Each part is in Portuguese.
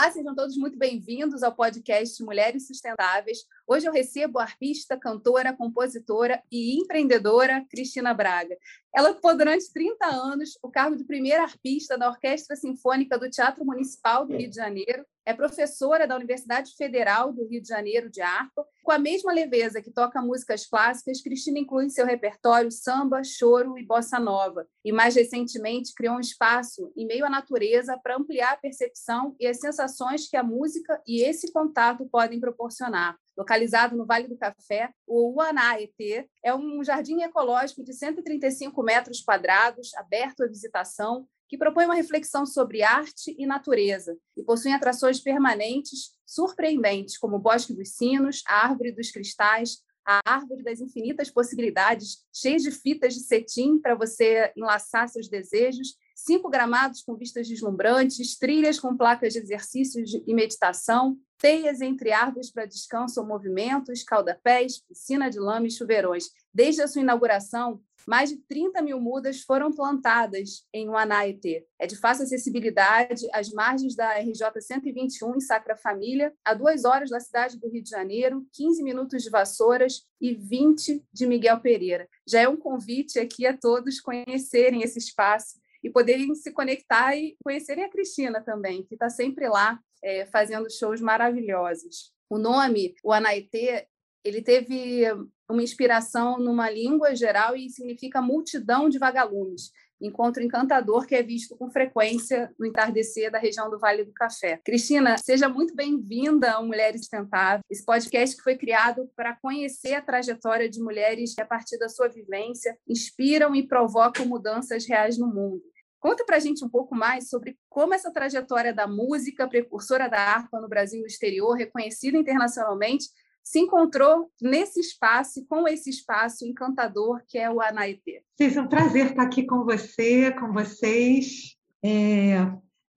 Olá, sejam todos muito bem-vindos ao podcast Mulheres Sustentáveis. Hoje eu recebo a arpista, cantora, compositora e empreendedora Cristina Braga. Ela ocupou durante 30 anos o cargo de primeira arpista da Orquestra Sinfônica do Teatro Municipal do Rio de Janeiro, é professora da Universidade Federal do Rio de Janeiro de harpa. Com a mesma leveza que toca músicas clássicas, Cristina inclui em seu repertório samba, choro e bossa nova. E mais recentemente criou um espaço em meio à natureza para ampliar a percepção e as sensações que a música e esse contato podem proporcionar. Localizado no Vale do Café, o Uanaetê é um jardim ecológico de 135 metros quadrados, aberto à visitação, que propõe uma reflexão sobre arte e natureza e possui atrações permanentes surpreendentes, como o Bosque dos Sinos, a Árvore dos Cristais, a Árvore das Infinitas Possibilidades, cheia de fitas de cetim para você enlaçar seus desejos, cinco gramados com vistas deslumbrantes, trilhas com placas de exercícios e meditação, teias entre árvores para descanso ou movimento, escaldapés, piscina de lama e chuveirões. Desde a sua inauguração, mais de 30 mil mudas foram plantadas em Uanaetê. É de fácil acessibilidade às margens da RJ 121 em Sacra Família, a duas horas da cidade do Rio de Janeiro, 15 minutos de Vassouras e 20 de Miguel Pereira. Já é um convite aqui a todos conhecerem esse espaço e poderem se conectar e conhecerem a Cristina também, que está sempre lá é, fazendo shows maravilhosos. O nome, o Anaitê, ele teve uma inspiração numa língua geral e significa multidão de vagalumes. Encontro encantador que é visto com frequência no entardecer da região do Vale do Café. Cristina, seja muito bem-vinda ao Mulheres Sustentáveis, esse podcast que foi criado para conhecer a trajetória de mulheres que, a partir da sua vivência, inspiram e provocam mudanças reais no mundo. Conta para a gente um pouco mais sobre como essa trajetória da música, precursora da harpa no Brasil e no exterior, reconhecida internacionalmente, se encontrou nesse espaço, com esse espaço encantador que é o Anaitê. Sim, é um prazer estar aqui com você, com vocês. É,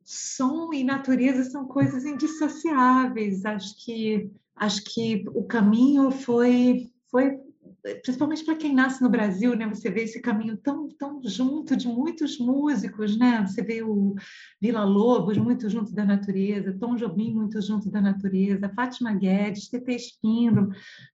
som e natureza são coisas indissociáveis. Acho que acho que o caminho foi foi principalmente para quem nasce no Brasil, né? Você vê esse caminho tão, tão junto de muitos músicos, né? Você vê o Vila Lobos muito junto da natureza, Tom Jobim muito junto da natureza, Fátima Guedes, Tete Espíndola,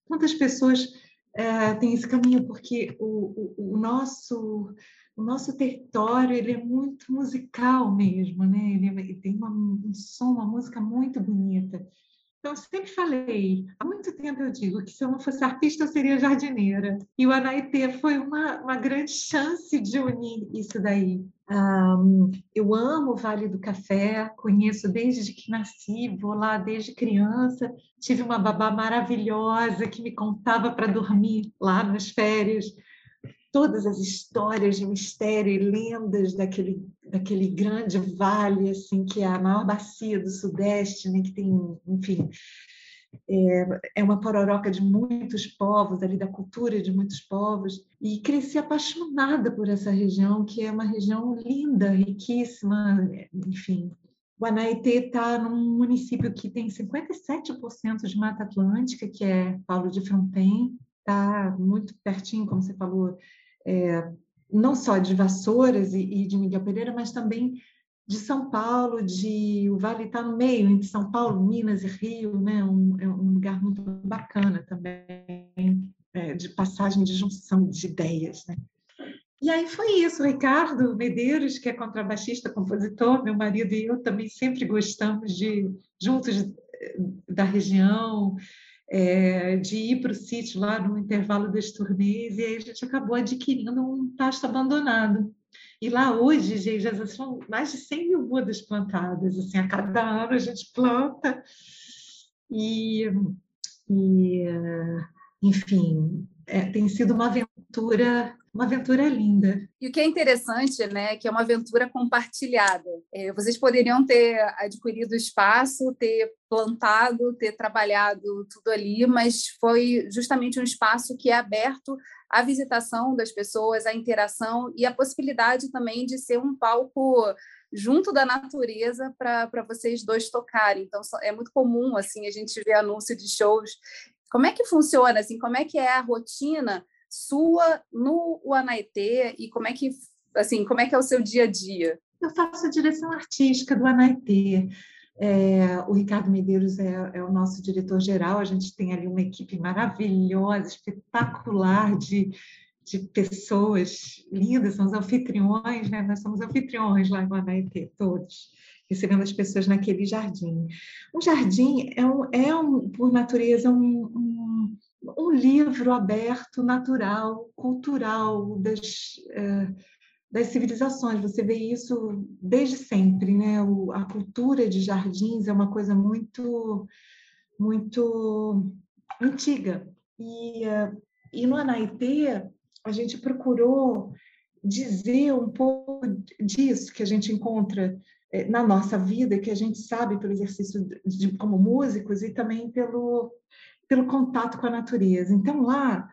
quantas pessoas é, têm esse caminho porque o, o, o nosso o nosso território ele é muito musical mesmo, né? Ele, é, ele tem uma, um som, uma música muito bonita. Então, sempre falei, há muito tempo eu digo que se eu não fosse artista, eu seria jardineira. E o Anaitê foi uma, uma grande chance de unir isso daí. Um, eu amo o Vale do Café, conheço desde que nasci, vou lá desde criança. Tive uma babá maravilhosa que me contava para dormir lá nas férias todas as histórias de mistério e lendas daquele, daquele grande vale, assim, que é a maior bacia do Sudeste, né, que tem, enfim, é, é uma pororoca de muitos povos, ali da cultura de muitos povos, e cresci apaixonada por essa região, que é uma região linda, riquíssima, enfim. O Anaetê está num município que tem 57% de Mata Atlântica, que é Paulo de Fronten, está muito pertinho, como você falou, é, não só de Vassouras e, e, de Miguel Pereira, mas também de São Paulo, de o Vale está no meio entre São Paulo, Minas e Rio, né? Um, é um lugar muito bacana também é, de passagem de junção de ideias, né? E aí foi isso, o Ricardo Medeiros, que é contrabaixista, compositor, meu marido e eu também sempre gostamos de juntos da região, é, de ir para o sítio lá no intervalo das turnês, e aí a gente acabou adquirindo um pasto abandonado. E lá hoje, gente, já são mais de 100 mil mudas plantadas, assim, a cada ano a gente planta, e, e enfim, é, tem sido uma aventura uma aventura linda. E o que é interessante, né, que é uma aventura compartilhada. É, vocês poderiam ter adquirido espaço, ter plantado, ter trabalhado tudo ali, mas foi justamente um espaço que é aberto à visitação das pessoas, à interação e à possibilidade também de ser um palco junto da natureza para vocês dois tocarem. Então é muito comum assim a gente ver anúncio de shows. Como é que funciona assim? Como é que é a rotina sua no Anaitê e como é que assim como é que é o seu dia a dia? Eu faço a direção artística do Anaitê. É, o Ricardo Medeiros é, é, o nosso diretor-geral, a gente tem ali uma equipe maravilhosa, espetacular de, de pessoas lindas, são os anfitriões, né? nós somos anfitriões lá em Manaité, todos, recebendo as pessoas naquele jardim. Um jardim é, um, é um, por natureza, um, um, um livro aberto, natural, cultural, das... É, das civilizações. Você vê isso desde sempre, né? A cultura de jardins é uma coisa muito, muito antiga. E, uh, e no Anaitê, a gente procurou dizer um pouco disso que a gente encontra eh, na nossa vida, que a gente sabe pelo exercício de, como músicos e também pelo, pelo contato com a natureza. Então, lá,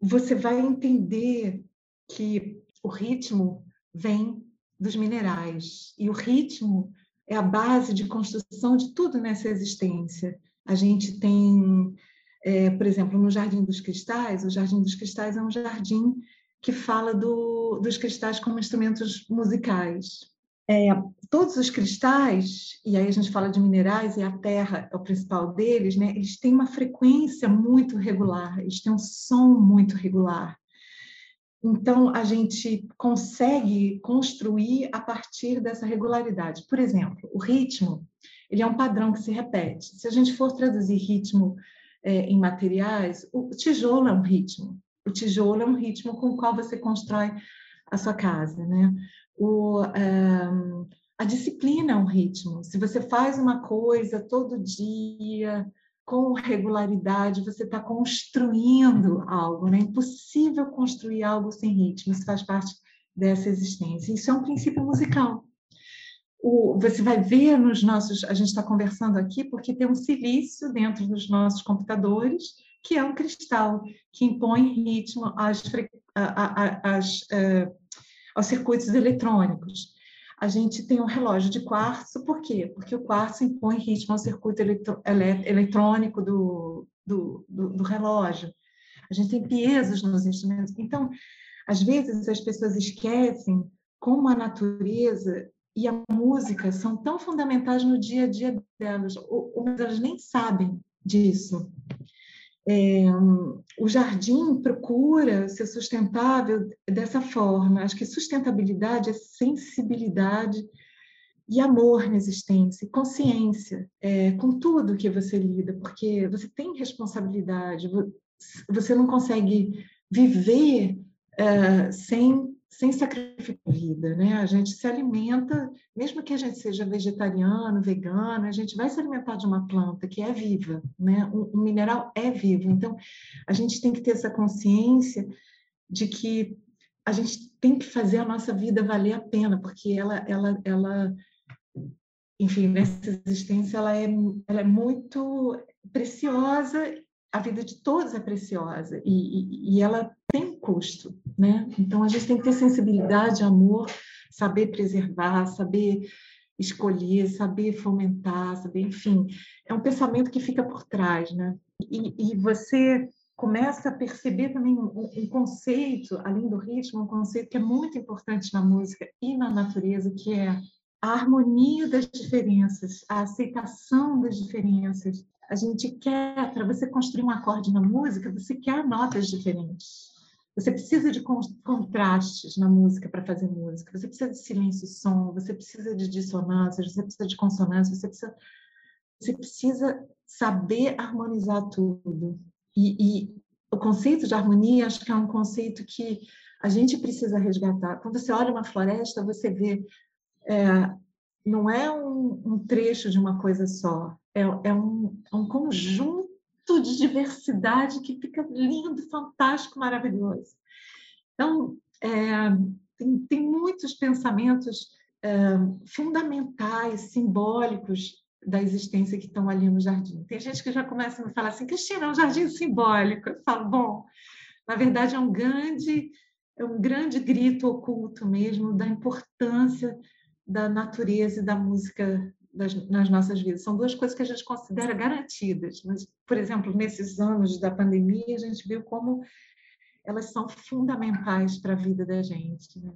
você vai entender que o ritmo vem dos minerais e o ritmo é a base de construção de tudo nessa existência. A gente tem, é, por exemplo, no Jardim dos Cristais, o Jardim dos Cristais é um jardim que fala do, dos cristais como instrumentos musicais. É, todos os cristais, e aí a gente fala de minerais, e a terra é o principal deles, né? eles têm uma frequência muito regular, eles têm um som muito regular. Então, a gente consegue construir a partir dessa regularidade. Por exemplo, o ritmo, ele é um padrão que se repete. Se a gente for traduzir ritmo é, em materiais, o tijolo é um ritmo. O tijolo é um ritmo com o qual você constrói a sua casa, né? O, um, a disciplina é um ritmo. Se você faz uma coisa todo dia, com regularidade, você está construindo algo. Né? É impossível construir algo sem ritmo, isso faz parte dessa existência. Isso é um princípio musical. O, você vai ver nos nossos. A gente está conversando aqui porque tem um silício dentro dos nossos computadores, que é um cristal, que impõe ritmo às, às, às, aos circuitos eletrônicos a gente tem um relógio de quartzo, por quê? Porque o quartzo impõe ritmo ao circuito eletrônico do, do, do, do relógio. A gente tem piesos nos instrumentos. Então, às vezes as pessoas esquecem como a natureza e a música são tão fundamentais no dia a dia delas, ou, ou elas nem sabem disso. É, o jardim procura ser sustentável dessa forma. Acho que sustentabilidade é sensibilidade e amor na existência, consciência é, com tudo que você lida, porque você tem responsabilidade, você não consegue viver é, sem sem sacrificar a vida, né? A gente se alimenta, mesmo que a gente seja vegetariano, vegano, a gente vai se alimentar de uma planta que é viva, né? Um, um mineral é vivo. Então, a gente tem que ter essa consciência de que a gente tem que fazer a nossa vida valer a pena, porque ela, ela, ela, enfim, nessa existência ela é, ela é muito preciosa a vida de todos é preciosa e, e, e, ela tem custo, né? Então a gente tem que ter sensibilidade, amor, saber preservar, saber escolher, saber fomentar, saber, enfim, é um pensamento que fica por trás, né? E, e você começa a perceber também um, um, conceito, além do ritmo, um conceito que é muito importante na música e na natureza, que é a harmonia das diferenças, a aceitação das diferenças, a gente quer, para você construir um acorde na música, você quer notas diferentes. Você precisa de contrastes na música para fazer música. Você precisa de silêncio e som, você precisa de dissonâncias, você precisa de consonâncias, você precisa, você precisa saber harmonizar tudo. E, e o conceito de harmonia, acho que é um conceito que a gente precisa resgatar. Quando você olha uma floresta, você vê é, não é um, um, trecho de uma coisa só, é, é, um, é um conjunto de diversidade que fica lindo, fantástico, maravilhoso. Então, é, tem, tem, muitos pensamentos é, fundamentais, simbólicos da existência que estão ali no jardim. Tem gente que já começa a me falar assim, Cristina, é um jardim simbólico. Eu falo, bom, na verdade é um grande, é um grande grito oculto mesmo da importância da natureza e da música das, nas nossas vidas. São duas coisas que a gente considera garantidas, mas, por exemplo, nesses anos da pandemia, a gente viu como elas são fundamentais para a vida da gente. Né?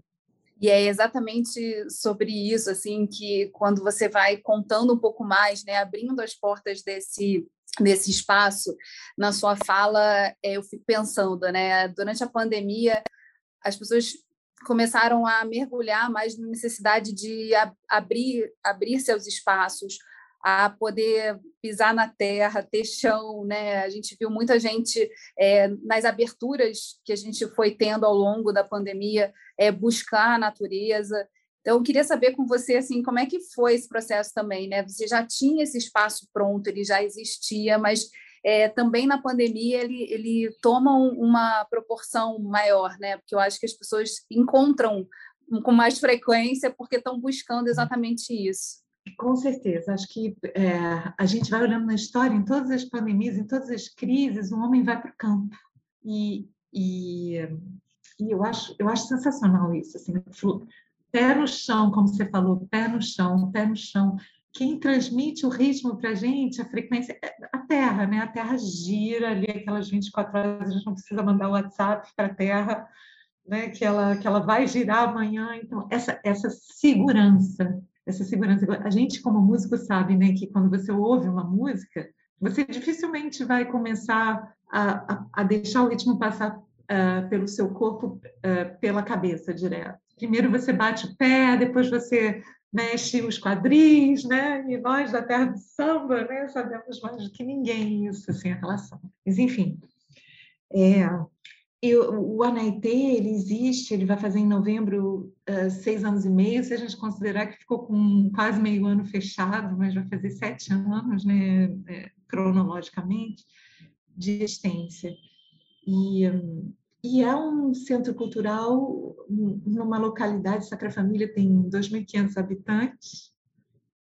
E é exatamente sobre isso, assim, que quando você vai contando um pouco mais, né, abrindo as portas desse desse espaço, na sua fala, é, eu fico pensando, né, durante a pandemia, as pessoas começaram a mergulhar mais na necessidade de abrir abrir seus espaços, a poder pisar na terra, ter chão, né? A gente viu muita gente é, nas aberturas que a gente foi tendo ao longo da pandemia é, buscar a natureza. Então, eu queria saber com você assim como é que foi esse processo também, né? Você já tinha esse espaço pronto, ele já existia, mas é, também na pandemia ele, ele toma uma proporção maior, né? Porque eu acho que as pessoas encontram com mais frequência porque estão buscando exatamente isso. Com certeza, acho que é, a gente vai olhando na história, em todas as pandemias, em todas as crises, o homem vai para o campo. E, e, e, eu, acho, eu acho sensacional isso, assim, pé no chão, como você falou, pé no chão, pé no chão. Quem transmite o ritmo para a gente, a frequência, é a Terra, né? A Terra gira ali aquelas 24 horas, a gente não precisa mandar o WhatsApp para a Terra, né? Que ela, que ela vai girar amanhã. Então, essa, essa segurança essa segurança. A gente, como músico, sabe né, que quando você ouve uma música, você dificilmente vai começar a, a, a deixar o ritmo passar uh, pelo seu corpo, uh, pela cabeça direto. Primeiro você bate o pé, depois você mexe os quadris, né? E nós da terra do samba, né, sabemos mais do que ninguém isso, assim, a relação. Mas enfim, é, e o Anaitê, ele existe, ele vai fazer em novembro uh, seis anos e meio, se a gente considerar que ficou com quase meio ano fechado, mas vai fazer sete anos, né, é, cronologicamente, de existência. E, um, e é um centro cultural numa localidade, Sacra Família tem 2.500 habitantes,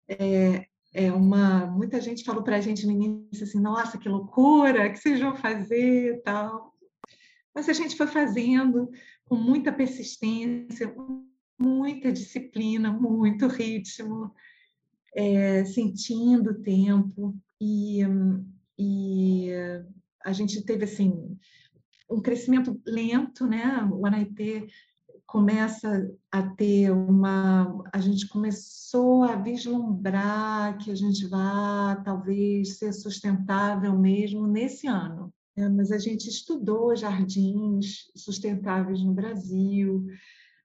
é, é uma muita gente falou para a gente no início assim nossa que loucura que vocês vão fazer tal. Mas a gente foi fazendo com muita persistência, muita disciplina, muito ritmo, é, sentindo o tempo. E, e a gente teve assim um crescimento lento, né? O Anaitê começa a ter uma, a gente começou a vislumbrar que a gente vai talvez ser sustentável mesmo nesse ano. É, mas a gente estudou jardins sustentáveis no Brasil,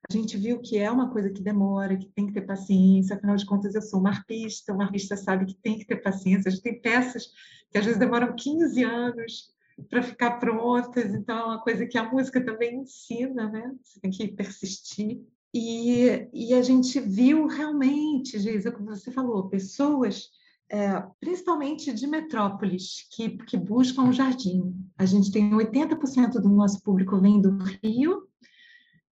a gente viu que é uma coisa que demora, que tem que ter paciência, afinal de contas eu sou uma arpista, uma arpista sabe que tem que ter paciência, a gente tem peças que às vezes demoram 15 anos para ficar prontas, então é uma coisa que a música também ensina, né? Você tem que persistir. E, e a gente viu realmente, Geisa, como você falou, pessoas é, principalmente de metrópoles, que, que buscam o jardim. A gente tem 80% do nosso público vem do Rio,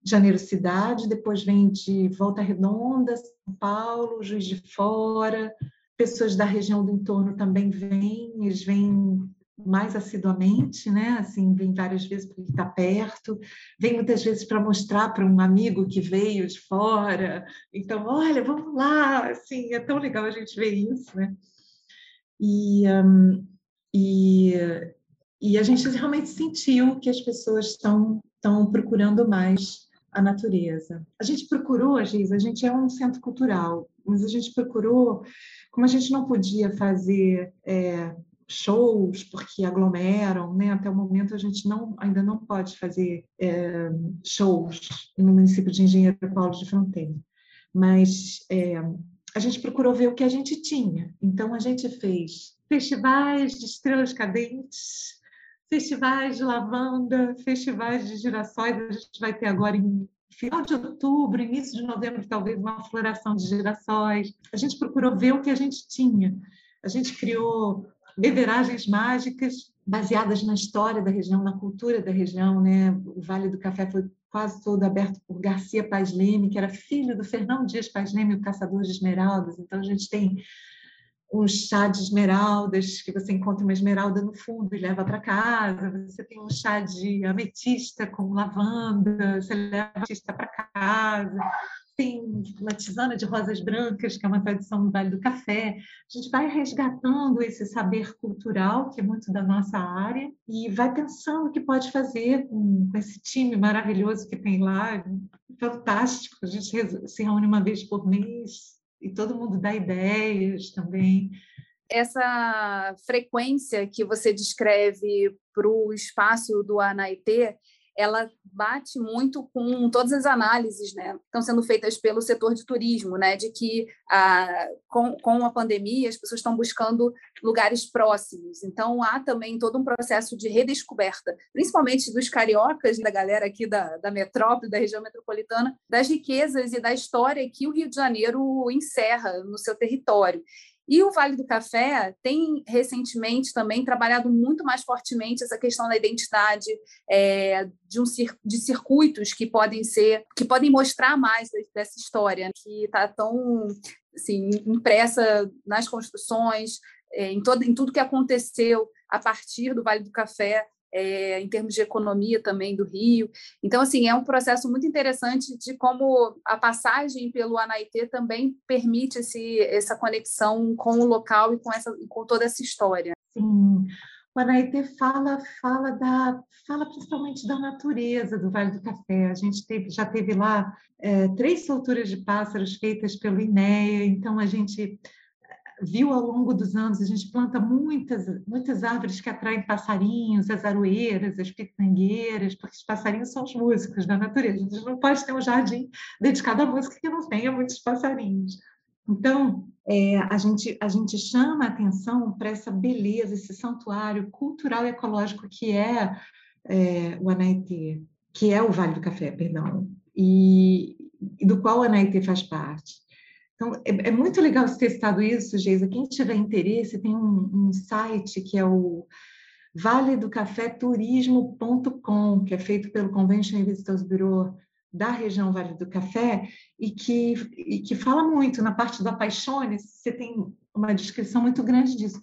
Janeiro Cidade, depois vem de Volta Redonda, São Paulo, Juiz de Fora, pessoas da região do entorno também vêm, eles vêm mais assiduamente, né? Assim, vem várias vezes porque está perto, vem muitas vezes para mostrar para um amigo que veio de fora. Então, olha, vamos lá, assim, é tão legal a gente ver isso, né? E, um, e, e a gente realmente sentiu que as pessoas estão estão procurando mais a natureza. A gente procurou, Giz, a gente é um centro cultural, mas a gente procurou, como a gente não podia fazer é, shows, porque aglomeram, né? Até o momento a gente não, ainda não pode fazer é, shows no município de Engenheiro Paulo de Fronteira, mas é, a gente procurou ver o que a gente tinha. Então a gente fez festivais de estrelas cadentes, festivais de lavanda, festivais de girassóis. A gente vai ter agora em final de outubro, início de novembro, talvez uma floração de girassóis. A gente procurou ver o que a gente tinha. A gente criou beberagens mágicas baseadas na história da região, na cultura da região. Né? O Vale do Café foi quase todo aberto por Garcia Paz Leme, que era filho do Fernão Dias Paz Leme, o caçador de esmeraldas. Então, a gente tem um chá de esmeraldas, que você encontra uma esmeralda no fundo e leva para casa. Você tem um chá de ametista com lavanda, você leva ametista para casa tem uma tisana de rosas brancas, que é uma tradição no Vale do Café. A gente vai resgatando esse saber cultural, que é muito da nossa área, e vai pensando o que pode fazer com, com esse time maravilhoso que tem lá, fantástico. A gente se reúne uma vez por mês e todo mundo dá ideias também. Essa frequência que você descreve para o espaço do Anaitê, ela bate muito com todas as análises né, que estão sendo feitas pelo setor de turismo, né, de que a, com, com a pandemia as pessoas estão buscando lugares próximos. Então, há também todo um processo de redescoberta, principalmente dos cariocas, da galera aqui da, da metrópole, da região metropolitana, das riquezas e da história que o Rio de Janeiro encerra no seu território. E o Vale do Café tem recentemente também trabalhado muito mais fortemente essa questão da identidade é, de, um, de circuitos que podem ser, que podem mostrar mais dessa história que está tão assim, impressa nas construções, é, em, todo, em tudo que aconteceu a partir do Vale do Café é, em termos de economia também do Rio. Então, assim, é um processo muito interessante de como a passagem pelo Anaitê também permite esse, essa conexão com o local e com, essa, com toda essa história. Sim, o Anaitê fala, fala, da, fala principalmente da natureza do Vale do Café. A gente teve, já teve lá é, três solturas de pássaros feitas pelo INEA, então a gente viu ao longo dos anos, a gente planta muitas, muitas árvores que atraem passarinhos, as aroeiras, as pitangueiras, porque os passarinhos são os músicos da natureza. A gente não pode ter um jardim dedicado à música que não tenha muitos passarinhos. Então, é, a, gente, a gente chama a atenção para essa beleza, esse santuário cultural e ecológico que é, é o Anaitê, que é o Vale do Café, perdão, e, e do qual o Anaitê faz parte. Então, é, é, muito legal você ter citado isso, Geisa. Quem tiver interesse, tem um, um site que é o valedocafeturismo.com, que é feito pelo Convention Visitors Bureau da região Vale do Café, e que, e que fala muito na parte do Apaixone, você tem uma descrição muito grande disso.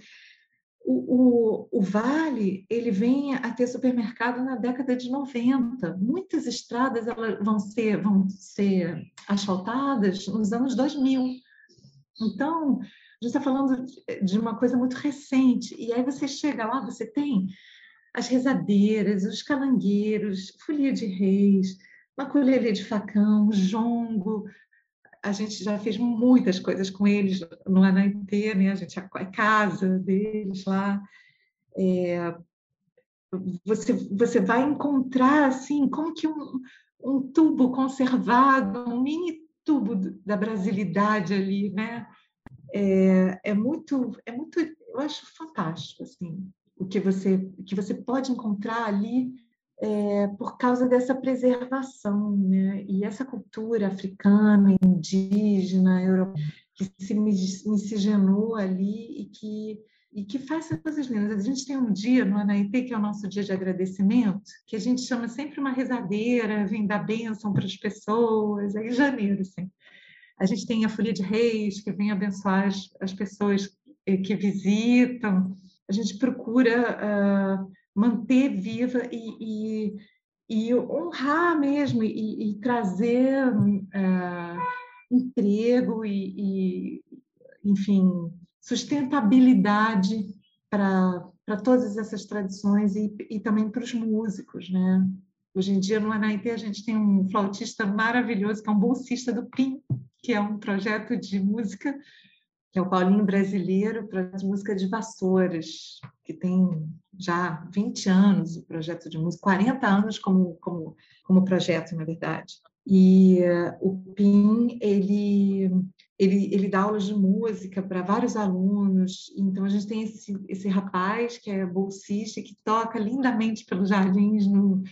O, o, o, Vale ele vem a ter supermercado na década de 90. Muitas estradas elas vão ser vão ser asfaltadas nos anos 2000. Então, a gente está falando de uma coisa muito recente. E aí você chega lá, você tem as rezadeiras, os calangueiros, folia de reis, maculelê de facão, jongo, a gente já fez muitas coisas com eles no Anaitê, né? A gente a casa deles lá. É, você você vai encontrar assim como que um, um tubo conservado, um mini tubo da brasilidade ali, né? É, é muito é muito eu acho fantástico assim o que você que você pode encontrar ali é, por causa dessa preservação, né? E essa cultura africana, indígena, europeia, que se miscigenou ali e que e que faz coisas lindas. A gente tem um dia no Anaitê, que é o nosso dia de agradecimento, que a gente chama sempre uma rezadeira, vem dar bênção para as pessoas, aí em janeiro, assim. A gente tem a Folia de Reis, que vem abençoar as, as pessoas que visitam. A gente procura uh, manter viva e, e, e honrar mesmo e, e trazer uh, emprego e, enfim, sustentabilidade para todas essas tradições e, e também para os músicos, né? Hoje em dia, no Anaite, a gente tem um flautista maravilhoso, que é um bolsista do PIN, que é um projeto de música que é o Paulinho Brasileiro, de música de Vassouras, que tem já 20 anos o projeto de música, 40 anos como, como, como projeto, na verdade. E uh, o PIN, ele, ele, ele dá aulas de música para vários alunos, então a gente tem esse, esse rapaz que é bolsista, que toca lindamente pelos jardins no,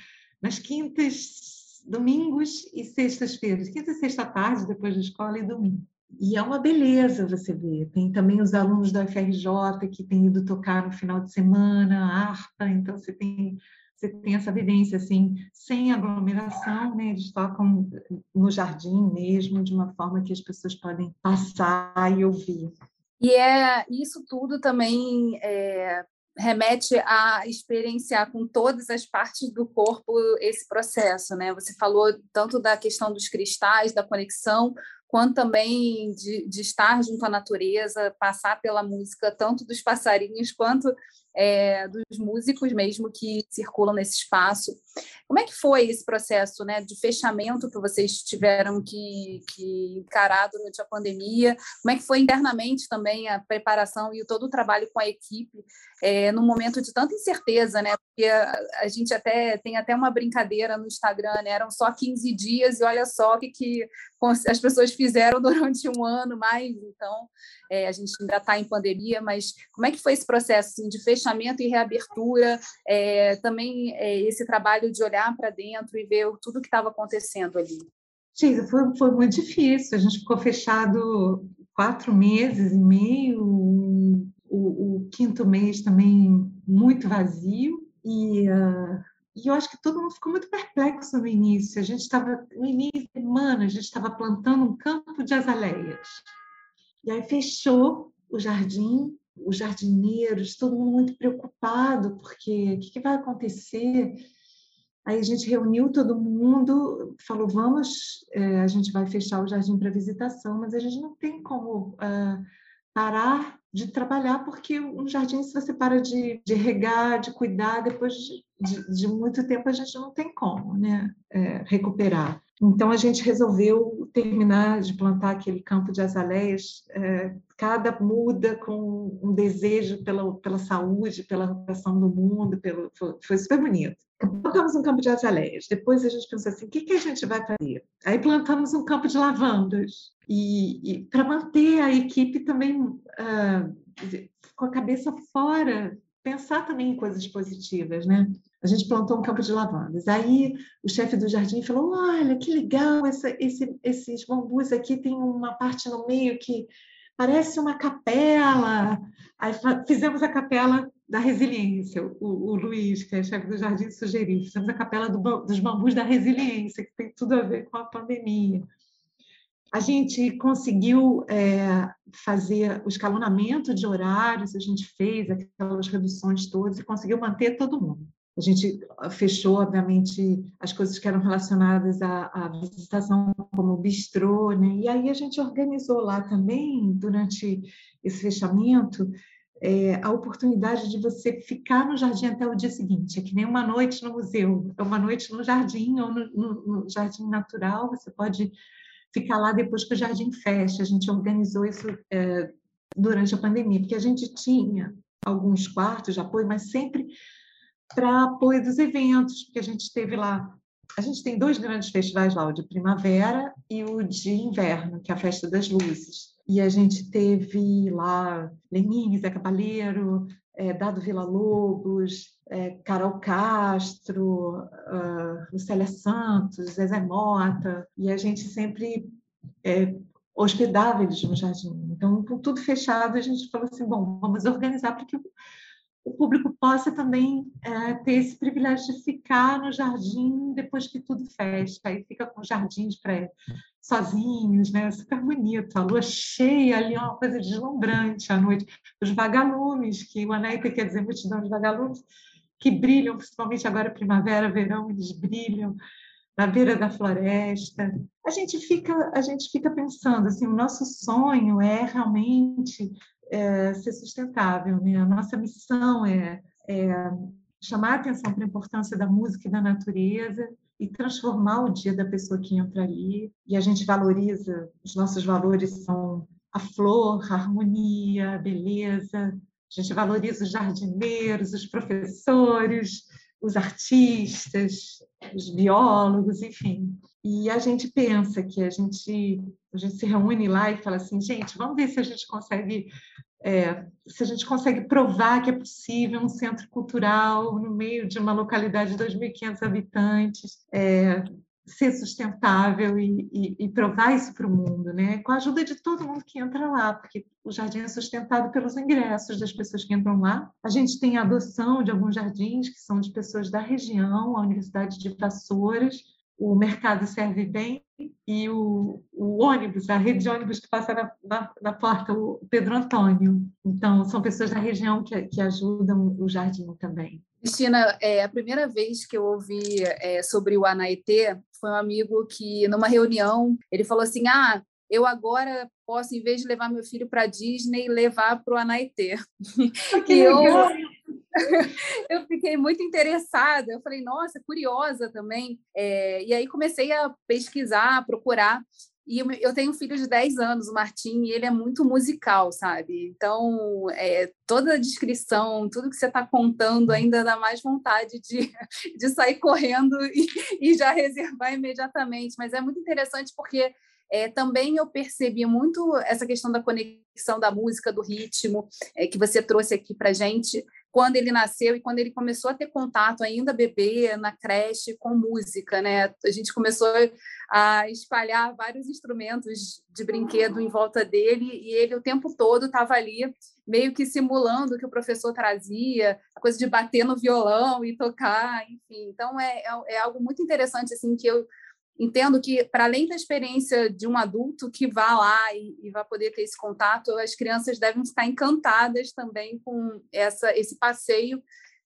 nas quintas, domingos e sextas-feiras, quinta e sexta tarde, depois da escola e domingo. E é uma beleza você ver. Tem também os alunos da FRJ que têm ido tocar no final de semana, harpa, então você tem você tem essa vivência assim, sem aglomeração, né? Eles tocam no jardim mesmo, de uma forma que as pessoas podem passar e ouvir. E é isso tudo também é, remete a experienciar com todas as partes do corpo esse processo, né? Você falou tanto da questão dos cristais, da conexão, quanto também de, de estar junto à natureza, passar pela música, tanto dos passarinhos quanto é, dos músicos mesmo que circulam nesse espaço. Como é que foi esse processo né, de fechamento que vocês tiveram que, que encarar durante a pandemia? Como é que foi internamente também a preparação e todo o trabalho com a equipe é, no momento de tanta incerteza, né? Porque a, a, gente até tem até uma brincadeira no Instagram, né? Eram só 15 dias e olha só o que, que as pessoas fizeram durante um ano mais. Então, é, a gente ainda está em pandemia, mas como é que foi esse processo assim, de fechamento e reabertura? É, também é, esse trabalho de olhar para dentro e ver tudo que estava acontecendo ali. Sim, foi, foi muito difícil. A gente ficou fechado quatro meses e meio, o, o quinto mês também muito vazio e uh, e eu acho que todo mundo ficou muito perplexo no início. A gente estava, no início de semana, a gente estava plantando um campo de azaleias. E aí fechou o jardim, os jardineiros, todo mundo muito preocupado, porque o que, que vai acontecer? Aí a gente reuniu todo mundo, falou: vamos, é, a gente vai fechar o jardim para visitação, mas a gente não tem como uh, parar de trabalhar, porque um jardim, se você para de, de regar, de cuidar, depois de, de, de, muito tempo a gente não tem como né, é, recuperar. Então a gente resolveu terminar de plantar aquele campo de azaleias, é, cada muda com um desejo pela, pela saúde, pela recuperação do mundo, pelo, foi, foi super bonito. Plantamos um campo de azaleias, depois a gente pensou assim, o que, que a gente vai fazer? Aí plantamos um campo de lavandas, e, e para manter a equipe também uh, com a cabeça fora, pensar também em coisas positivas, né? A gente plantou um campo de lavandas. Aí o chefe do jardim falou: Olha, que legal, essa, esse, esses bambus aqui tem uma parte no meio que parece uma capela. Aí fizemos a capela da resiliência. O, o Luiz, que é chefe do jardim, sugeriu: fizemos a capela do, dos bambus da resiliência, que tem tudo a ver com a pandemia. A gente conseguiu é, fazer o escalonamento de horários, a gente fez aquelas reduções todas e conseguiu manter todo mundo. A gente fechou, obviamente, as coisas que eram relacionadas à, à visitação, como o bistrô, né? e aí a gente organizou lá também, durante esse fechamento, é, a oportunidade de você ficar no jardim até o dia seguinte. É que nem uma noite no museu, é uma noite no jardim ou no, no, no jardim natural, você pode ficar lá depois que o jardim fecha. A gente organizou isso é, durante a pandemia, porque a gente tinha alguns quartos de apoio, mas sempre para apoio dos eventos, porque a gente teve lá. A gente tem dois grandes festivais lá, o de primavera e o de inverno, que é a Festa das Luzes. E a gente teve lá Lenine, Zé Cabaleiro, é, Dado Vila Lobos, é, Carol Castro, uh, Lucélia Santos, Zezé Mota, e a gente sempre é, hospedava eles no jardim. Então, com tudo fechado, a gente falou assim, bom, vamos organizar para que o público possa também é, ter esse privilégio de ficar no jardim depois que tudo fecha, aí fica com jardins para sozinhos, né? Super bonito, a lua cheia ali, uma coisa deslumbrante à noite. Os vagalumes, que o Anaíta quer dizer multidão de vagalumes, que brilham, principalmente agora primavera, verão, eles brilham na beira da floresta. A gente fica, a gente fica pensando assim, o nosso sonho é realmente é, ser sustentável, né? A nossa missão é, é chamar a atenção para a importância da música e da natureza e transformar o dia da pessoa que entra ali. E a gente valoriza, os nossos valores são a flor, a harmonia, a beleza. A gente valoriza os jardineiros, os professores, os artistas, os biólogos, enfim. E a gente pensa que a gente, a gente se reúne lá e fala assim, gente, vamos ver se a gente consegue é, se a gente consegue provar que é possível um centro cultural no meio de uma localidade de 2.500 habitantes é, ser sustentável e, e, e, provar isso para o mundo, né? com a ajuda de todo mundo que entra lá, porque o jardim é sustentado pelos ingressos das pessoas que entram lá. A gente tem a adoção de alguns jardins que são de pessoas da região, a Universidade de Vassouras, o mercado serve bem e o, o ônibus, a rede de ônibus que passa na, na, na, porta, o Pedro Antônio. Então, são pessoas da região que, que ajudam o jardim também. Cristina, é, a primeira vez que eu ouvi é, sobre o Anaetê foi um amigo que, numa reunião, ele falou assim: Ah, eu agora posso, em vez de levar meu filho para Disney, levar para o Anaitê. Que eu, eu fiquei muito interessada. Eu falei, nossa, curiosa também. É, e aí comecei a pesquisar, procurar. E eu tenho um filho de 10 anos, o Martim, e ele é muito musical, sabe? Então, é, toda a descrição, tudo que você está contando ainda dá mais vontade de, de sair correndo e, e já reservar imediatamente. Mas é muito interessante porque é, também eu percebi muito essa questão da conexão da música, do ritmo, é, que você trouxe aqui para gente, quando ele nasceu e quando ele começou a ter contato, ainda bebê, na creche, com música. Né? A gente começou a espalhar vários instrumentos de brinquedo em volta dele e ele o tempo todo estava ali meio que simulando o que o professor trazia, a coisa de bater no violão e tocar, enfim. Então é, é, é algo muito interessante assim que eu entendo que, para além da experiência de um adulto que vá lá e, e poder ter esse contato, as crianças devem estar encantadas também com essa, esse passeio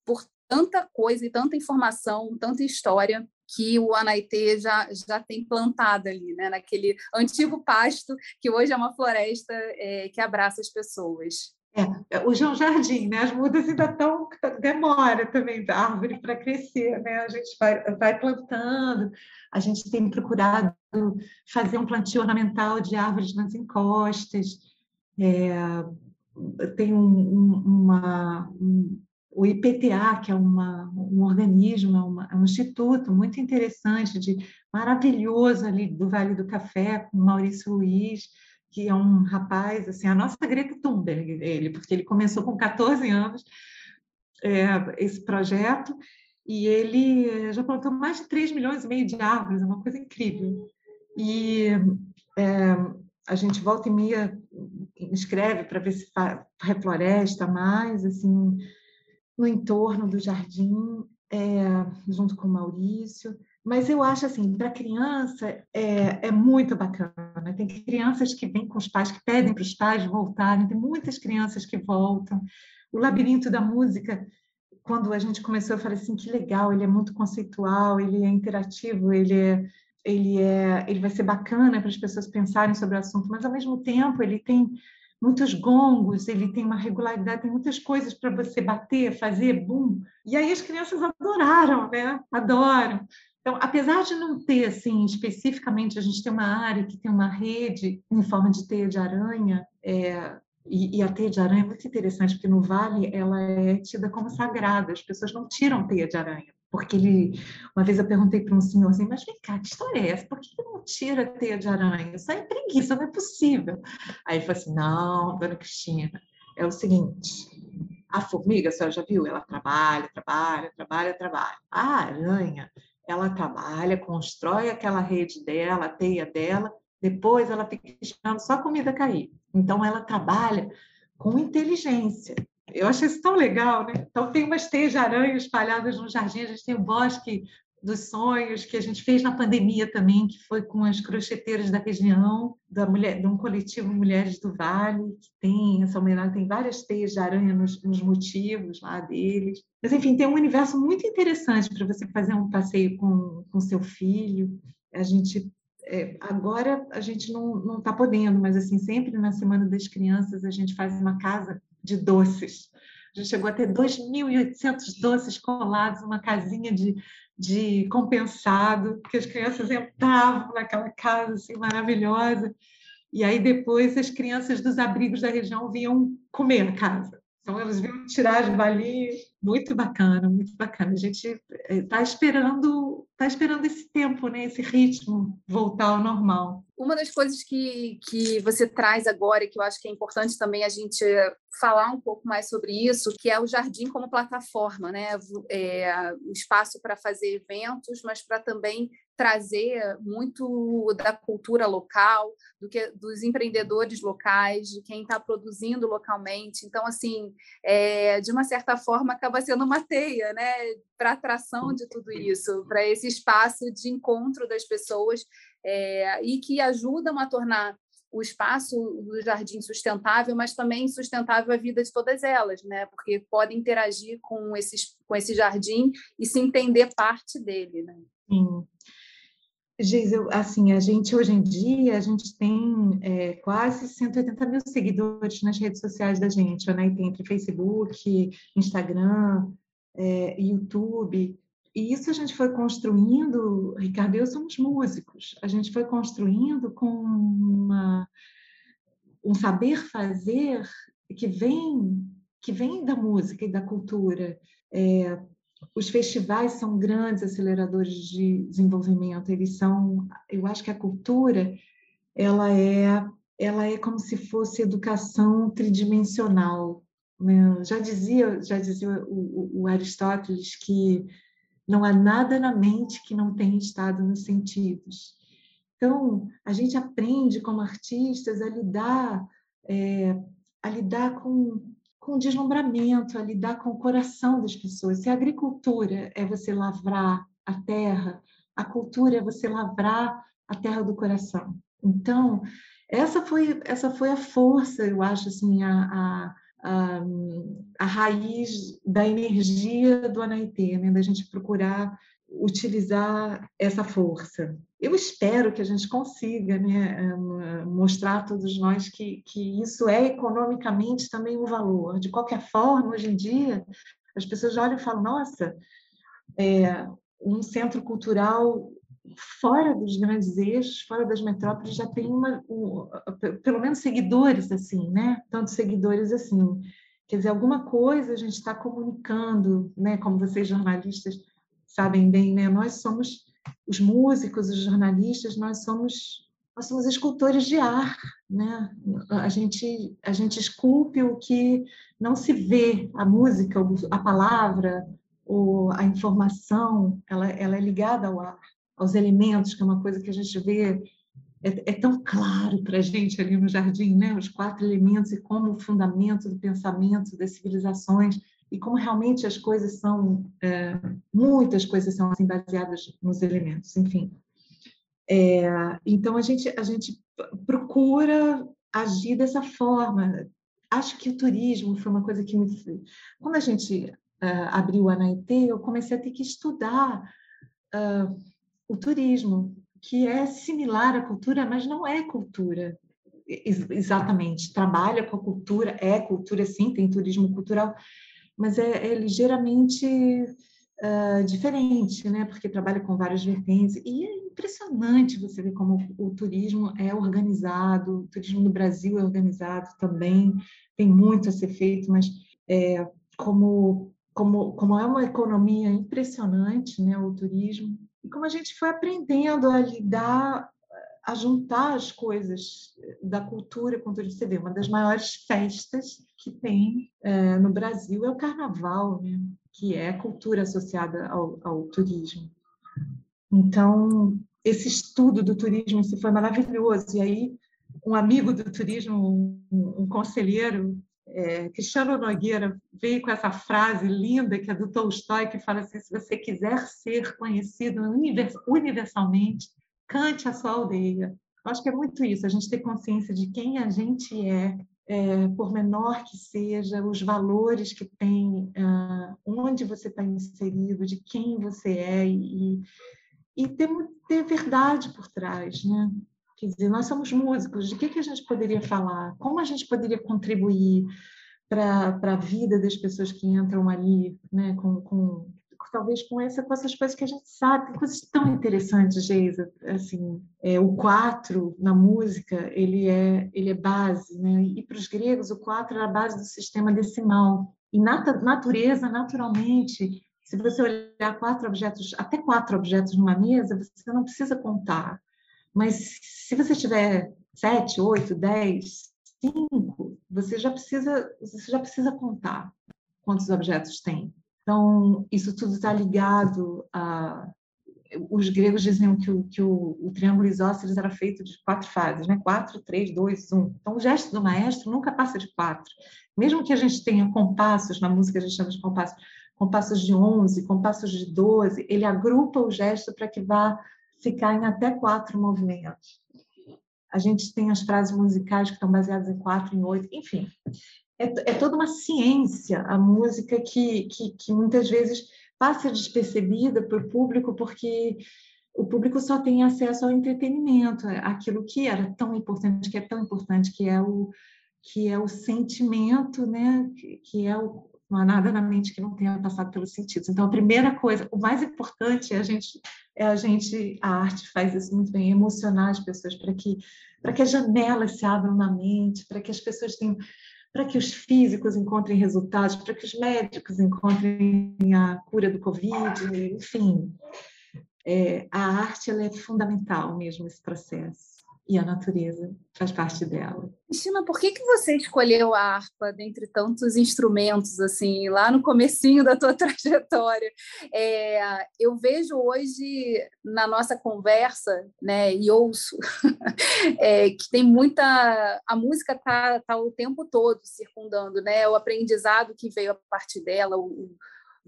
por tanta coisa e tanta informação, tanta história que o Anaitê já, já tem plantada ali, né? naquele antigo pasto que hoje é uma floresta é, que abraça as pessoas. É, o João Jardim, né? As mudas ainda estão demora também da árvore para crescer, né? A gente vai, vai plantando, a gente tem procurado fazer um plantio ornamental de árvores nas encostas. É, tem um, um, uma, um, o IPTA, que é uma, um organismo, é, uma, é, um instituto muito interessante, de maravilhoso ali do Vale do Café, com Maurício Luiz, que é um rapaz, assim, a nossa Greta Thunberg, ele, porque ele começou com 14 anos é, esse projeto, e ele já plantou mais de 3 milhões e meio de árvores, é uma coisa incrível. E é, a gente volta e meia escreve para ver se refloresta mais, assim, no entorno do jardim, é, junto com o Maurício. Mas eu acho assim, para criança é, é muito bacana. Tem crianças que vêm com os pais, que pedem para os pais voltarem, tem muitas crianças que voltam. O labirinto da música, quando a gente começou, eu falei assim, que legal, ele é muito conceitual, ele é interativo, ele é, ele é, ele vai ser bacana para as pessoas pensarem sobre o assunto, mas ao mesmo tempo ele tem muitos gongos, ele tem uma regularidade, tem muitas coisas para você bater, fazer boom. E aí as crianças adoraram, né? Adoram. Então, apesar de não ter, assim, especificamente, a gente tem uma área que tem uma rede em forma de teia de aranha, é, e, e, a teia de aranha é muito interessante, porque no Vale ela é tida como sagrada, as pessoas não tiram teia de aranha. Porque ele, uma vez eu perguntei para um senhor assim, mas vem cá, que história é essa? Por que não tira a teia de aranha? Isso é preguiça, não é possível. Aí ele falou assim: não, dona Cristina, é o seguinte: a formiga, a senhora já viu? Ela trabalha, trabalha, trabalha, trabalha. A aranha, ela trabalha, constrói aquela rede dela, a teia dela, depois ela fica esperando só a comida cair. Então, ela trabalha com inteligência. Eu achei isso tão legal, né? Então, tem umas teias de aranha espalhadas no jardim, a gente tem o bosque dos sonhos que a gente fez na pandemia também, que foi com as crocheteiras da região, da mulher, de um coletivo Mulheres do Vale, que tem essa homenagem, tem várias teias de aranha nos, nos motivos lá deles. Mas, enfim, tem um universo muito interessante para você fazer um passeio com, com seu filho. A gente é, agora a gente não está podendo, mas assim sempre na Semana das Crianças a gente faz uma casa de doces. A gente chegou a ter 2.800 doces colados, uma casinha de de compensado, que as crianças entravam naquela casa assim, maravilhosa, e aí depois as crianças dos abrigos da região vinham comer a casa. Então elas vinham tirar as balinhas, muito bacana, muito bacana. A gente está eh, esperando, tá esperando esse tempo, né, esse ritmo voltar ao normal. Uma das coisas que, que você traz agora e que eu acho que é importante também a gente falar um pouco mais sobre isso, que é o jardim como plataforma, né? É, um espaço para fazer eventos, mas para também trazer muito da cultura local, do que dos empreendedores locais, de quem está produzindo localmente. Então, assim, é, de uma certa forma, acaba sendo uma teia, né? Para atração de tudo isso, para esse espaço de encontro das pessoas é, e que ajudam a tornar o espaço do jardim sustentável, mas também sustentável a vida de todas elas, né? Porque podem interagir com, esses, com esse jardim e se entender parte dele, né? Sim. Giz, assim, a gente hoje em dia, a gente tem é, quase 180 mil seguidores nas redes sociais da gente, né? Tem entre Facebook, Instagram, é, YouTube. E isso a gente foi construindo, Ricardo e eu somos músicos, a gente foi construindo com uma, um saber fazer que vem que vem da música e da cultura. É, os festivais são grandes aceleradores de desenvolvimento. Eles são, eu acho que a cultura, ela é, ela é como se fosse educação tridimensional. Né? Já dizia, já dizia o, o Aristóteles que não há nada na mente que não tenha estado nos sentidos. Então, a gente aprende como artistas a lidar, é, a lidar com com deslumbramento, a lidar com o coração das pessoas. Se a agricultura é você lavrar a terra, a cultura é você lavrar a terra do coração. Então, essa foi essa foi a força, eu acho assim, a, a, a, a raiz da energia do Anaitê, né? da gente procurar utilizar essa força. Eu espero que a gente consiga né, eh, mostrar a todos nós que, que isso é economicamente também um valor. De qualquer forma, hoje em dia, as pessoas olham e falam: nossa, é, um centro cultural fora dos grandes eixos, fora das metrópoles, já tem uma, um, pelo menos seguidores assim, né? Tantos seguidores assim. Quer dizer, alguma coisa a gente está comunicando, né? Como vocês jornalistas sabem bem, né? Nós somos os músicos, os jornalistas, nós somos nós somos escultores de ar, né? A gente a gente esculpe o que não se vê, a música, a palavra, ou a informação, ela ela é ligada ao ar, aos elementos, que é uma coisa que a gente vê é, é tão claro para a gente ali no jardim, né? Os quatro elementos e como o fundamento do pensamento das civilizações e como realmente as coisas são, é, muitas coisas são assim, baseadas nos elementos, enfim. É, então, a gente, a gente procura agir dessa forma. Acho que o turismo foi uma coisa que me... Quando a gente uh, abriu a Anaitê, eu comecei a ter que estudar uh, o turismo, que é similar à cultura, mas não é cultura exatamente. Trabalha com a cultura, é cultura sim, tem turismo cultural, mas é, é ligeiramente uh, diferente, né? Porque trabalha com várias vertentes e é impressionante você ver como o, o turismo é organizado, o turismo no Brasil é organizado também, tem muito a ser feito, mas é, como como, como é uma economia impressionante, né, o turismo, e como a gente foi aprendendo a lidar a juntar as coisas da cultura com tudo. Você vê, uma das maiores festas que tem é, no Brasil é o Carnaval, né? que é cultura associada ao, ao turismo. Então, esse estudo do turismo se foi maravilhoso. E aí, um amigo do turismo, um, um conselheiro, é, Cristiano Nogueira, veio com essa frase linda que é do Tolstói, que fala assim: se você quiser ser conhecido universalmente, cante a sua aldeia. Acho que é muito isso, a gente ter consciência de quem a gente é, é por menor que seja, os valores que tem, uh, onde você está inserido, de quem você é e, e ter, ter verdade por trás, né? Quer dizer, nós somos músicos, de que, que a gente poderia falar? Como a gente poderia contribuir para a vida das pessoas que entram ali, né, com, com talvez com, essa, com essas coisas que a gente sabe, tem coisas tão interessantes, Geisa, assim, é, o quatro na música, ele é, ele é base, né? e para os gregos o quatro era a base do sistema decimal, e na natureza, naturalmente, se você olhar quatro objetos, até quatro objetos numa mesa, você não precisa contar, mas se você tiver sete, oito, dez, cinco, você já precisa, você já precisa contar quantos objetos tem. Então, isso tudo está ligado a. Os gregos diziam que o, que o, o triângulo isósceles era feito de quatro fases, né? Quatro, três, dois, um. Então, o gesto do maestro nunca passa de quatro. Mesmo que a gente tenha compassos, na música a gente chama de compassos, compassos de 11, compassos de 12, ele agrupa o gesto para que vá ficar em até quatro movimentos. A gente tem as frases musicais que estão baseadas em quatro, em oito, enfim é, é toda uma ciência a música que, que, que muitas vezes passa despercebida para o público porque o público só tem acesso ao entretenimento, aquilo que era tão importante, que é tão importante, que é o que é o sentimento, né? Que é o não há nada na mente que não tenha passado pelos sentidos. Então, a primeira coisa, o mais importante é a gente, é a gente, a arte faz isso muito bem, emocionar as pessoas para que, para que as janelas se abram na mente, para que as pessoas tenham, para que os físicos encontrem resultados, para que os médicos encontrem a cura do Covid, enfim. É, a arte ela é fundamental mesmo nesse processo e a natureza faz parte dela. Cristina, por que, que você escolheu a harpa dentre tantos instrumentos, assim, lá no comecinho da tua trajetória? É, eu vejo hoje na nossa conversa, né, e ouço, é, que tem muita... A música está tá o tempo todo circundando, né? O aprendizado que veio a partir dela, o,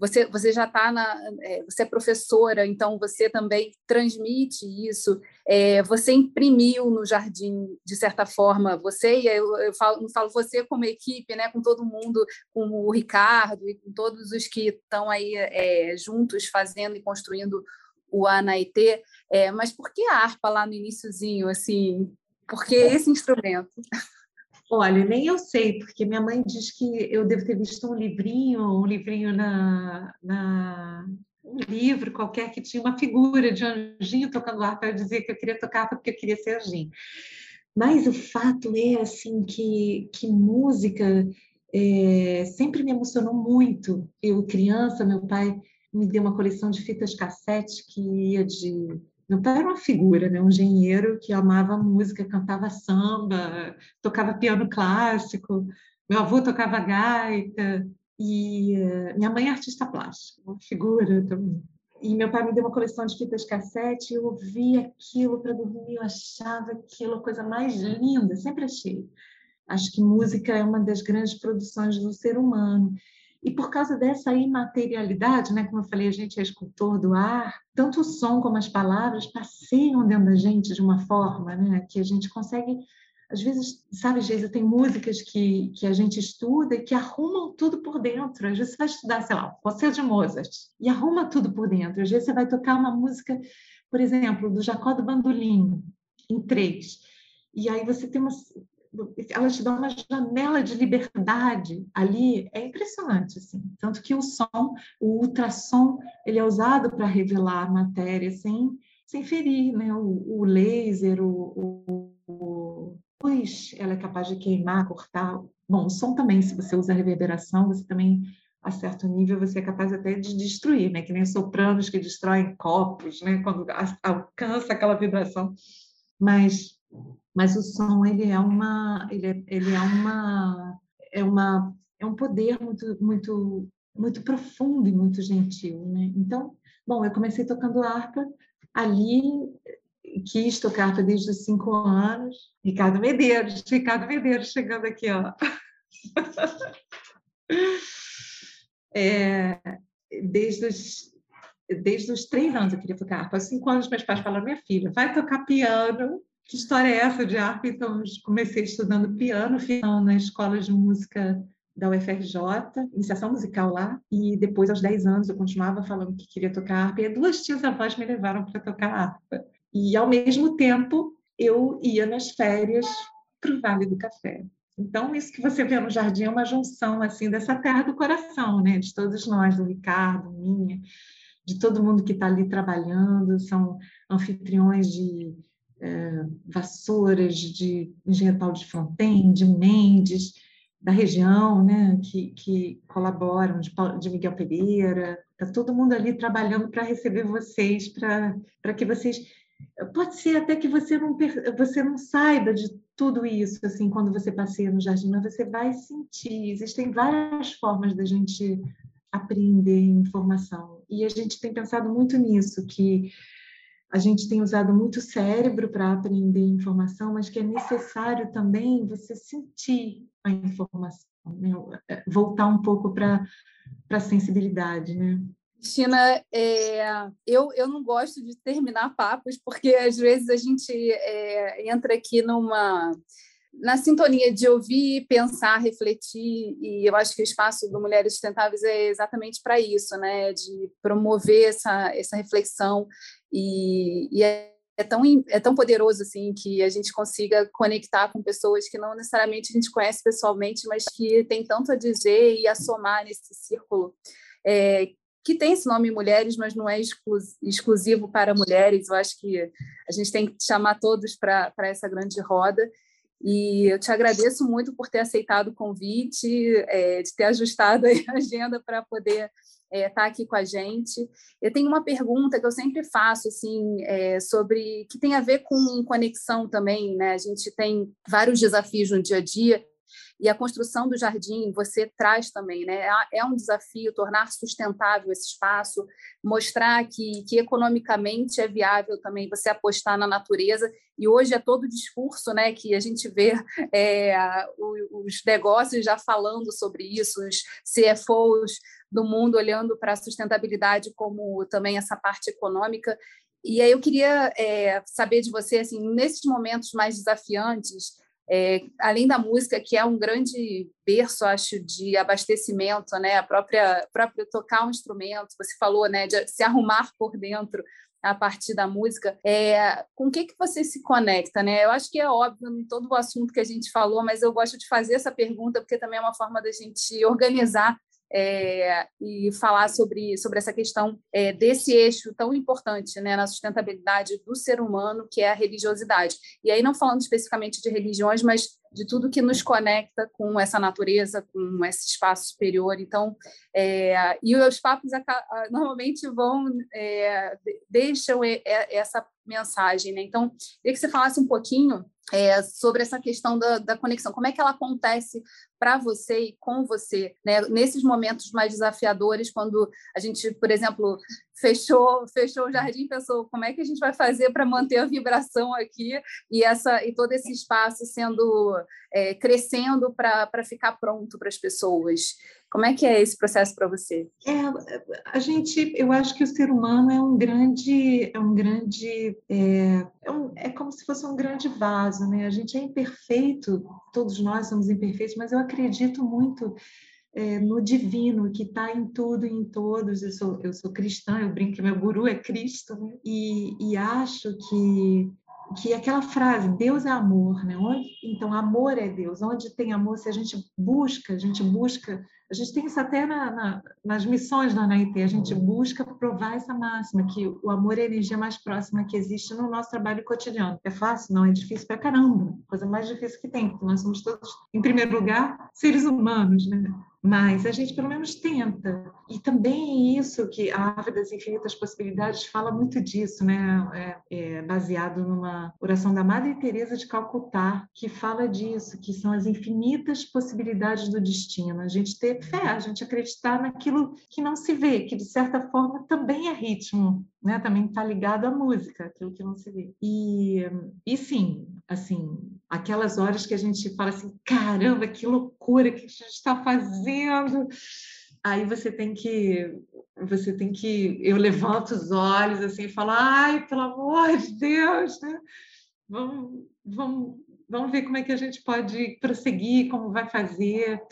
você, você já está na. É, você é professora, então você também transmite isso. É, você imprimiu no jardim, de certa forma, você, e eu, eu falo, falo você como equipe, né, com todo mundo, com o Ricardo e com todos os que estão aí é, juntos fazendo e construindo o Anaitê. É, mas por que a harpa lá no iníciozinho, assim? Por que esse instrumento? Olha, nem eu sei, porque minha mãe diz que eu devo ter visto um livrinho, um livrinho na, na um livro qualquer que tinha uma figura de anjinho tocando harpa. Eu dizia que eu queria tocar porque eu queria ser anjinho. Mas o fato é assim que, que música é, sempre me emocionou muito. Eu criança, meu pai me deu uma coleção de fitas cassete que ia de meu pai era uma figura, né? um engenheiro que amava música, cantava samba, tocava piano clássico, meu avô tocava gaita, e uh, minha mãe é artista plástica, uma figura também. E meu pai me deu uma coleção de fitas cassete, eu ouvia aquilo para dormir, eu achava aquilo a coisa mais linda, sempre achei. Acho que música é uma das grandes produções do ser humano. E por causa dessa imaterialidade, né, como eu falei, a gente é escultor do ar, tanto o som como as palavras passeiam dentro da gente de uma forma né, que a gente consegue. Às vezes, sabe, Geisa, tem músicas que, que a gente estuda e que arrumam tudo por dentro. Às vezes você vai estudar, sei lá, você de Mozart, e arruma tudo por dentro. Às vezes você vai tocar uma música, por exemplo, do Jacó do Bandolim, em três. E aí você tem uma, ela te dá uma janela de liberdade ali, é impressionante, assim. Tanto que o som, o ultrassom, ele é usado para revelar matéria sem, sem ferir, né? O, o laser, o, o, o luz, ela é capaz de queimar, cortar. Bom, o som também, se você usa reverberação, você também a certo nível você é capaz até de destruir, né? Que nem sopranos que destroem copos, né? Quando alcança aquela vibração. Mas mas o som ele é uma ele é, ele é uma é uma é um poder muito muito muito profundo e muito gentil, né? Então, bom, eu comecei tocando harpa ali quis tocar harpa desde os cinco anos. Ricardo Medeiros, Ricardo Medeiros chegando aqui, ó. É, desde os desde os três anos eu queria tocar harpa. Aos cinco anos meus pais falaram minha filha vai tocar piano que história é essa de harpa? Então, comecei estudando piano, na escola de música da UFRJ, iniciação musical lá, e depois, aos 10 anos, eu continuava falando que queria tocar harpa, e duas tias avós me levaram para tocar harpa. E, ao mesmo tempo, eu ia nas férias para o Vale do Café. Então, isso que você vê no jardim é uma junção assim dessa terra do coração, né? De todos nós, do Ricardo, minha, de todo mundo que está ali trabalhando, são anfitriões de é, Vassouras, de Engenheiro de Fontaine, de Mendes, da região, né, que, que colaboram, de, de Miguel Pereira, está todo mundo ali trabalhando para receber vocês, para que vocês. Pode ser até que você não, você não saiba de tudo isso, assim, quando você passeia no jardim, mas você vai sentir. Existem várias formas da gente aprender informação. E a gente tem pensado muito nisso, que a gente tem usado muito o cérebro para aprender informação, mas que é necessário também você sentir a informação, né? É, voltar um pouco para a sensibilidade, né? Cristina, é, eu, eu não gosto de terminar papos, porque às vezes a gente é, entra aqui numa na sintonia de ouvir, pensar, refletir, e eu acho que o espaço do Mulheres Sustentáveis é exatamente para isso, né? de promover essa, essa reflexão e, e é, é, tão, é tão poderoso assim que a gente consiga conectar com pessoas que não necessariamente a gente conhece pessoalmente, mas que tem tanto a dizer e a somar nesse círculo. É, que tem esse nome Mulheres, mas não é exclusivo para mulheres. Eu acho que a gente tem que chamar todos para essa grande roda. E eu te agradeço muito por ter aceitado o convite, é, de ter ajustado a agenda para poder é, tá aqui com a gente. Eu tenho uma pergunta que eu sempre faço, assim, é, sobre que tem a ver com conexão também, né? A gente tem vários desafios no dia a dia e a construção do jardim você traz também, né? É, é um desafio tornar sustentável esse espaço, mostrar que, que economicamente é viável também você apostar na natureza. E hoje é todo o discurso, né, que a gente vê é, os negócios já falando sobre isso, os CFOs do mundo olhando para a sustentabilidade como também essa parte econômica. E aí eu queria é, saber de você, assim, nesses momentos mais desafiantes, é, além da música, que é um grande berço, acho, de abastecimento, né? A própria, própria tocar um instrumento, você falou, né? De se arrumar por dentro a partir da música. É, com o que, que você se conecta, né? Eu acho que é óbvio em todo o assunto que a gente falou, mas eu gosto de fazer essa pergunta porque também é uma forma da gente organizar é, e falar sobre, sobre essa questão é, desse eixo tão importante né, na sustentabilidade do ser humano, que é a religiosidade. E aí, não falando especificamente de religiões, mas de tudo que nos conecta com essa natureza, com esse espaço superior. Então, é, e os papos normalmente vão, é, deixam essa mensagem. Né? Então, queria que você falasse um pouquinho é, sobre essa questão da, da, conexão. Como é que ela acontece para você e com você, né? nesses momentos mais desafiadores, quando a gente, por exemplo, fechou fechou o jardim, pensou como é que a gente vai fazer para manter a vibração aqui e essa e todo esse espaço sendo é, crescendo para ficar pronto para as pessoas. Como é que é esse processo para você? É, a gente, eu acho que o ser humano é um grande, é um grande, é, é, um, é como se fosse um grande vaso, né? A gente é imperfeito, todos nós somos imperfeitos, mas eu acredito muito é, no divino que está em tudo e em todos. Eu sou, eu sou cristã, eu brinco que meu guru é Cristo, né? e, e acho que que aquela frase Deus é amor, né? Onde, então amor é Deus. Onde tem amor, se a gente busca, a gente busca a gente tem isso até na, na, nas missões da NAIT, a gente busca provar essa máxima, que o amor é a energia mais próxima que existe no nosso trabalho cotidiano. É fácil? Não, é difícil pra caramba. Coisa mais difícil que tem, porque nós somos todos, em primeiro lugar, seres humanos, né? Mas a gente pelo menos tenta. E também isso que a Árvore das Infinitas Possibilidades fala muito disso, né? É, é baseado numa oração da Madre Teresa de Calcutá, que fala disso, que são as infinitas possibilidades do destino. A gente ter fé, a gente acreditar naquilo que não se vê, que de certa forma também é ritmo, né? Também está ligado à música, aquilo que não se vê. E, e sim, assim, aquelas horas que a gente fala assim, caramba, que loucura que a gente está fazendo. Aí você tem que, você tem que, eu levanto os olhos assim e falo, ai, pelo amor de Deus, né? Vamos, vamos, vamos ver como é que a gente pode prosseguir, como vai fazer.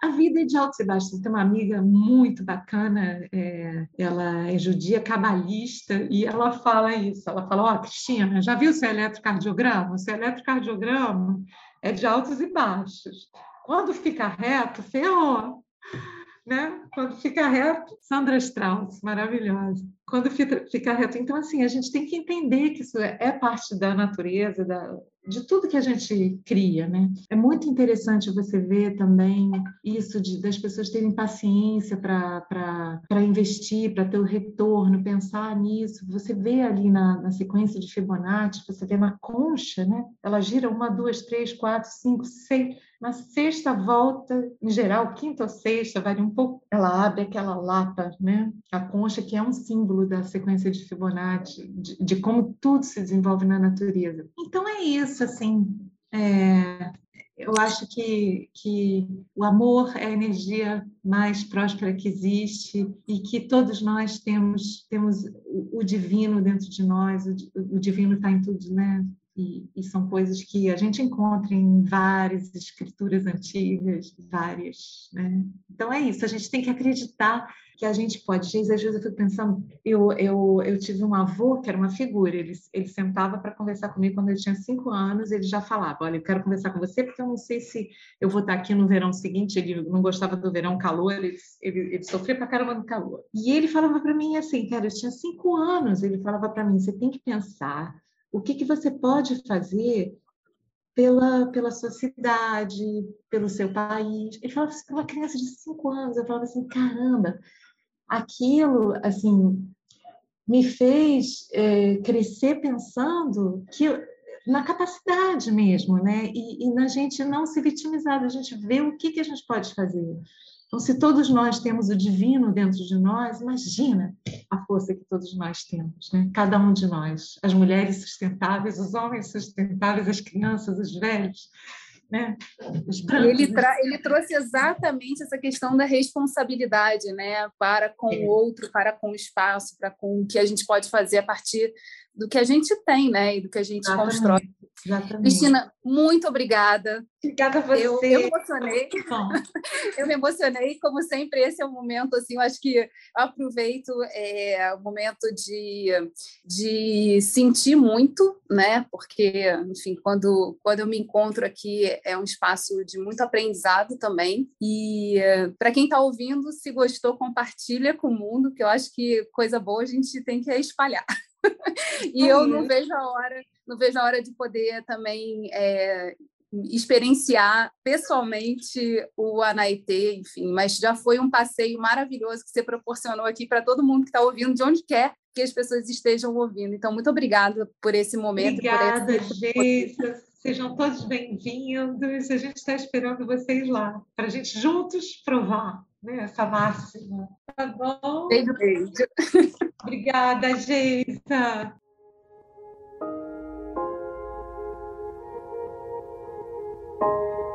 A vida é de altos e baixos. Tem uma amiga muito bacana, é, ela é judia cabalista, e ela fala isso. Ela fala: Ó, oh, Cristina, já viu seu eletrocardiograma? Seu eletrocardiograma é de altos e baixos. Quando fica reto, ferrou. Né? Quando fica reto, Sandra Strauss, maravilhosa. Quando fica, reto. Então, assim, a gente tem que entender que isso é, é parte da natureza, da, de tudo que a gente cria, né? É muito interessante você ver também isso de, das pessoas terem paciência para investir, para ter o retorno, pensar nisso. Você vê ali na, na, sequência de Fibonacci, você vê na concha, né? Ela gira uma, duas, três, quatro, cinco, seis. Na sexta volta, em geral, quinta ou sexta, varia um pouco, ela abre aquela lapa, né? A concha, que é um símbolo da sequência de Fibonacci, de, de como tudo se desenvolve na natureza. Então é isso, assim. É, eu acho que, que o amor é a energia mais próspera que existe e que todos nós temos temos o, o divino dentro de nós, o, o divino está em tudo, né? E, e, são coisas que a gente encontra em várias escrituras antigas, várias. Né? Então é isso, a gente tem que acreditar que a gente pode. Às vezes eu fico pensando, eu, eu, eu tive um avô que era uma figura, ele, ele sentava para conversar comigo quando eu tinha cinco anos, ele já falava: Olha, eu quero conversar com você porque eu não sei se eu vou estar aqui no verão seguinte. Ele não gostava do verão calor, ele, ele, ele sofria para caramba no calor. E ele falava para mim assim, cara, eu tinha cinco anos, ele falava para mim: Você tem que pensar o que, que você pode fazer pela, pela sua cidade, pelo seu país. Ele falava assim, para uma criança de cinco anos, eu falava assim, caramba, aquilo, assim, me fez é, crescer pensando que na capacidade mesmo, né? E, e, na gente não se vitimizar, a gente ver o que, que a gente pode fazer. Então, se todos nós temos o divino dentro de nós, imagina a força que todos nós temos, né? cada um de nós, as mulheres sustentáveis, os homens sustentáveis, as crianças, os velhos. Né? Ele, ele, trouxe exatamente essa questão da responsabilidade né? para com é. o outro, para com o espaço, para com o que a gente pode fazer a partir do que a gente tem né? e do que a gente exatamente. constrói. Exatamente. Cristina, muito obrigada. Obrigada a você. Eu, eu me emocionei. eu me emocionei, como sempre, esse é o momento, assim, eu acho que eu aproveito é, o momento de, de sentir muito, né? Porque, enfim, quando, quando eu me encontro aqui, é um espaço de muito aprendizado também. E para quem está ouvindo, se gostou, compartilha com o mundo, que eu acho que coisa boa a gente tem que espalhar. e eu não vejo a hora, não vejo a hora de poder também é, experienciar pessoalmente o Anaitê, enfim, mas já foi um passeio maravilhoso que você proporcionou aqui para todo mundo que está ouvindo, de onde quer que as pessoas estejam ouvindo. Então, muito obrigada por esse momento. Obrigada, esse... Sejam todos bem-vindos. A gente está esperando vocês lá, para a gente juntos provar né, essa máxima. Tá bom? Beijo, beijo. Obrigada, Geisa. Thank.